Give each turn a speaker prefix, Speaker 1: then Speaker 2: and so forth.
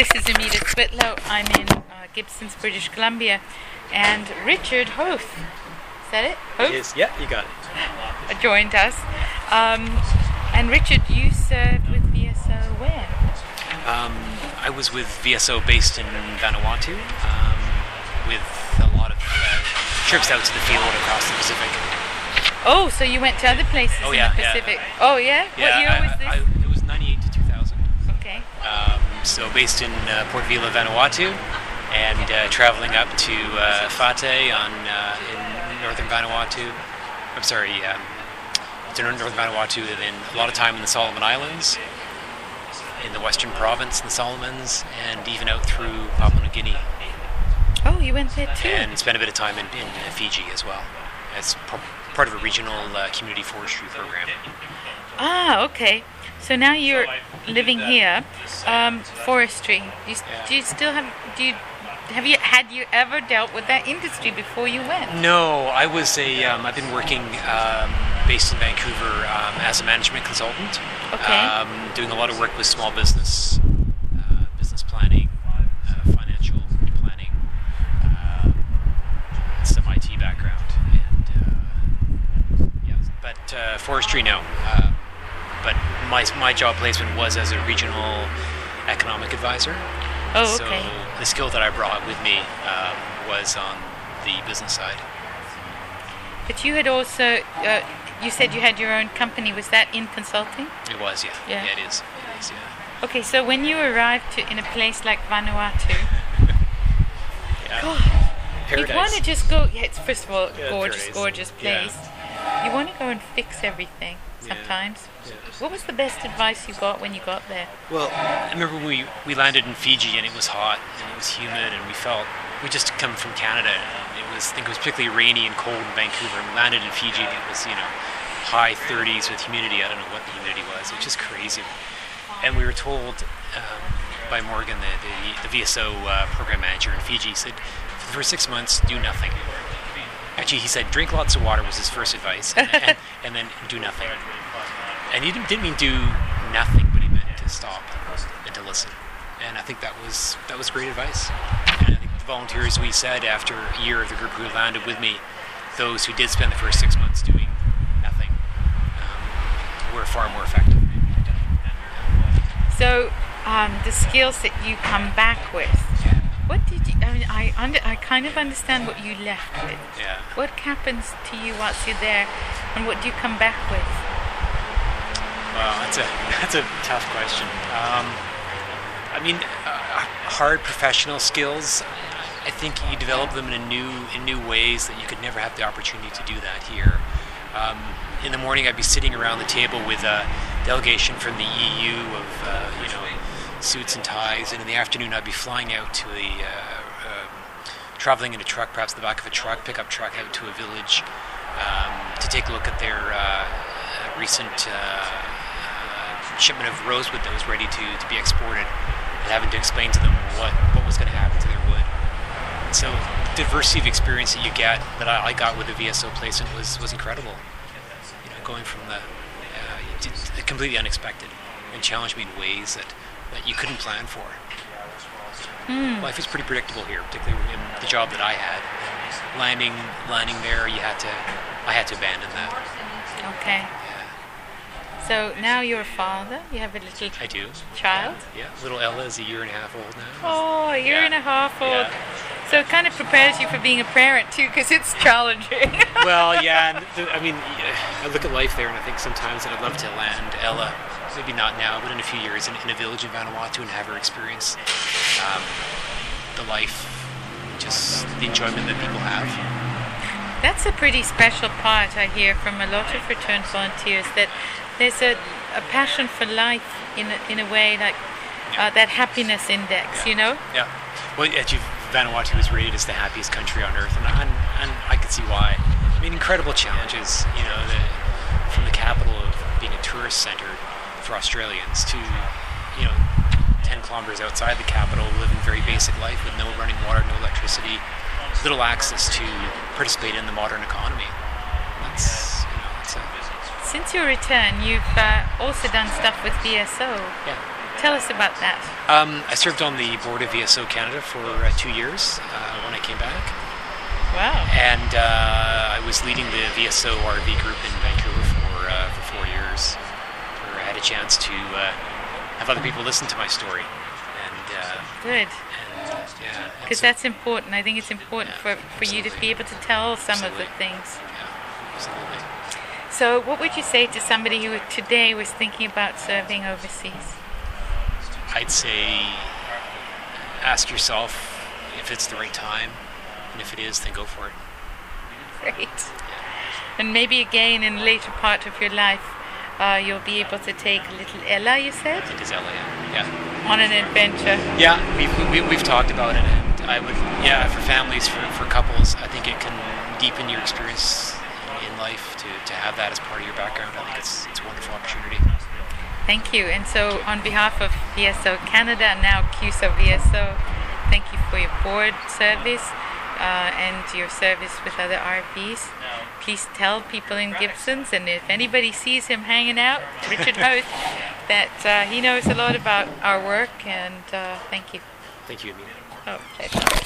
Speaker 1: This is Amita Switlow. I'm in uh, Gibsons, British Columbia, and Richard Hoth. Is that it? Hoth
Speaker 2: Yes, yeah, you got it.
Speaker 1: uh, joined us. Um, and Richard, you served with VSO where?
Speaker 2: Um, I was with VSO based in Vanuatu um, with a lot of uh, trips out to the field across the Pacific.
Speaker 1: Oh, so you went to other places
Speaker 2: Oh,
Speaker 1: in
Speaker 2: yeah,
Speaker 1: the
Speaker 2: yeah.
Speaker 1: Pacific. Oh yeah. what year
Speaker 2: I,
Speaker 1: was this?
Speaker 2: I, I, it was 98 to 2000.
Speaker 1: okay.
Speaker 2: Um, so based in uh, Port Vila, Vanuatu, and uh, traveling up to uh, Fate on uh, in northern Vanuatu. I'm sorry, um, to northern Vanuatu, and then a lot of time in the Solomon Islands, in the Western Province, in the Solomons, and even out through Papua New Guinea,
Speaker 1: Oh, you went there too.
Speaker 2: and spent a bit of time in, in Fiji as well, part of a regional uh, community forestry program.
Speaker 1: Ah, okay. So now you're living here. Um, forestry. You,
Speaker 2: Yeah.
Speaker 1: Do you still have? Do you have you had you ever dealt with that industry before you went?
Speaker 2: No, I was a. Um, I've been working um, based in Vancouver um, as a management consultant.
Speaker 1: Okay.
Speaker 2: Um, doing a lot of work with small business, uh, business planning, uh, financial planning, uh, some IT background, and uh, yeah. Uh, forestry, no. Uh, but my my job placement was as a regional economic advisor.
Speaker 1: Oh,
Speaker 2: So
Speaker 1: okay.
Speaker 2: the skill that I brought with me um, was on the business side.
Speaker 1: But you had also. Uh, you said you had your own company. Was that in consulting?
Speaker 2: It was, yeah.
Speaker 1: Yeah.
Speaker 2: it is. It is, yeah.
Speaker 1: Okay, so when you arrived to, in a place like Vanuatu,
Speaker 2: yeah.
Speaker 1: God,
Speaker 2: Paradise.
Speaker 1: you'd want to just go. Yeah, it's first of all
Speaker 2: Yeah,
Speaker 1: gorgeous,
Speaker 2: paradise.
Speaker 1: gorgeous
Speaker 2: Yeah.
Speaker 1: You want to go and fix everything sometimes.
Speaker 2: Yeah.
Speaker 1: What was the best advice you got when you got there?
Speaker 2: Well, I remember we, we landed in Fiji and it was hot and it was humid and we felt we just come from Canada. and It was I think it was particularly rainy and cold in Vancouver. And we landed in Fiji and it was you know high 30s with humidity. I don't know what the humidity was. It was just crazy. And we were told um, by Morgan, the, the, the VSO uh, program manager in Fiji, said for the first six months do nothing. Actually, he said drink lots of water was his first advice, and, and, and then do nothing. And he didn't, didn't mean do nothing, but he meant to stop and to listen. And I think that was that was great advice. And I think the volunteers we said after a year of the group who landed with me, those who did spend the first six months doing nothing, um, were far more effective.
Speaker 1: So, um, the skills that you come back with. What did you? I mean, I under, I kind of understand what you left with.
Speaker 2: Yeah.
Speaker 1: What happens to you whilst you're there, and what do you come back with?
Speaker 2: Wow, that's a that's a tough question. Um, I mean, uh, hard professional skills. I think you develop them in a new in new ways that you could never have the opportunity to do that here. Um, in the morning, I'd be sitting around the table with a delegation from the EU of uh, you know suits and ties, and in the afternoon, I'd be flying out to the uh, traveling in a truck, perhaps the back of a truck, pickup truck, out to a village um, to take a look at their uh, recent uh, uh, shipment of rosewood that was ready to, to be exported, and having to explain to them what, what was going to happen to their wood. So diversity of experience that you get, that I, I got with the VSO placement, was, was incredible. You know, going from the uh, completely unexpected and challenged me in ways that, that you couldn't plan for. Mm. Life is pretty predictable here, particularly in the job that I had. Landing, landing there, you had to, I had to abandon that.
Speaker 1: Okay. So now you're a father. You have a little
Speaker 2: I do.
Speaker 1: child.
Speaker 2: Yeah, little Ella is a year and a half old now.
Speaker 1: Oh, a year
Speaker 2: Yeah.
Speaker 1: and a half old.
Speaker 2: Yeah.
Speaker 1: So it kind of prepares you for being a parent too, because it's challenging.
Speaker 2: well, yeah, and the, I mean, I look at life there and I think sometimes that I'd love to land Ella, maybe not now, but in a few years, in, in a village in Vanuatu and have her experience um, the life, just the enjoyment that people have.
Speaker 1: That's a pretty special part I hear from a lot of return volunteers that there's a, a passion for life in a, in a way like uh, that happiness index, you know?
Speaker 2: Yeah. Well, actually, Vanuatu was rated as the happiest country on earth, and, and, and I could see why. I mean, incredible challenges, you know, the, from the capital of being a tourist center for Australians to, you know, 10 kilometers outside the capital, living very basic life with no running water, no electricity, little access to participate in the modern economy. That's, you know, it's a,
Speaker 1: Since your return, you've uh, also done stuff with VSO.
Speaker 2: yeah.
Speaker 1: Tell us about that.
Speaker 2: Um, I served on the board of VSO Canada for uh, two years uh, when I came back.
Speaker 1: Wow.
Speaker 2: And uh, I was leading the VSO RV group in Vancouver for, uh, for four years. Where I had a chance to uh, have other people listen to my story. And, uh,
Speaker 1: Good.
Speaker 2: yeah.
Speaker 1: Because
Speaker 2: so-
Speaker 1: that's important. I think it's important for, for you to be able to tell some of the things.
Speaker 2: Yeah, absolutely.
Speaker 1: So, what would you say to somebody who today was thinking about serving overseas?
Speaker 2: I'd say ask yourself if it's the right time, and if it is, then go for it.
Speaker 1: Great. And maybe again in later part of your life, uh, you'll be able to take little Ella, you said,
Speaker 2: It is LA. Yeah.
Speaker 1: on an adventure.
Speaker 2: Yeah, we've, we, we've talked about it, and I would, yeah, for families, for, for couples, I think it can deepen your experience in life to, to have that as part of your background. I think it's, it's a wonderful opportunity.
Speaker 1: Thank you. And so, on behalf of VSO Canada and now CUSO VSO, thank you for your board service uh, and your service with other RVs. Please tell people in Gibsons, and if anybody sees him hanging out, Richard Hoth, that uh, he knows a lot about our work. And uh, thank you.
Speaker 2: Thank you, Amina.
Speaker 1: Oh, pleasure.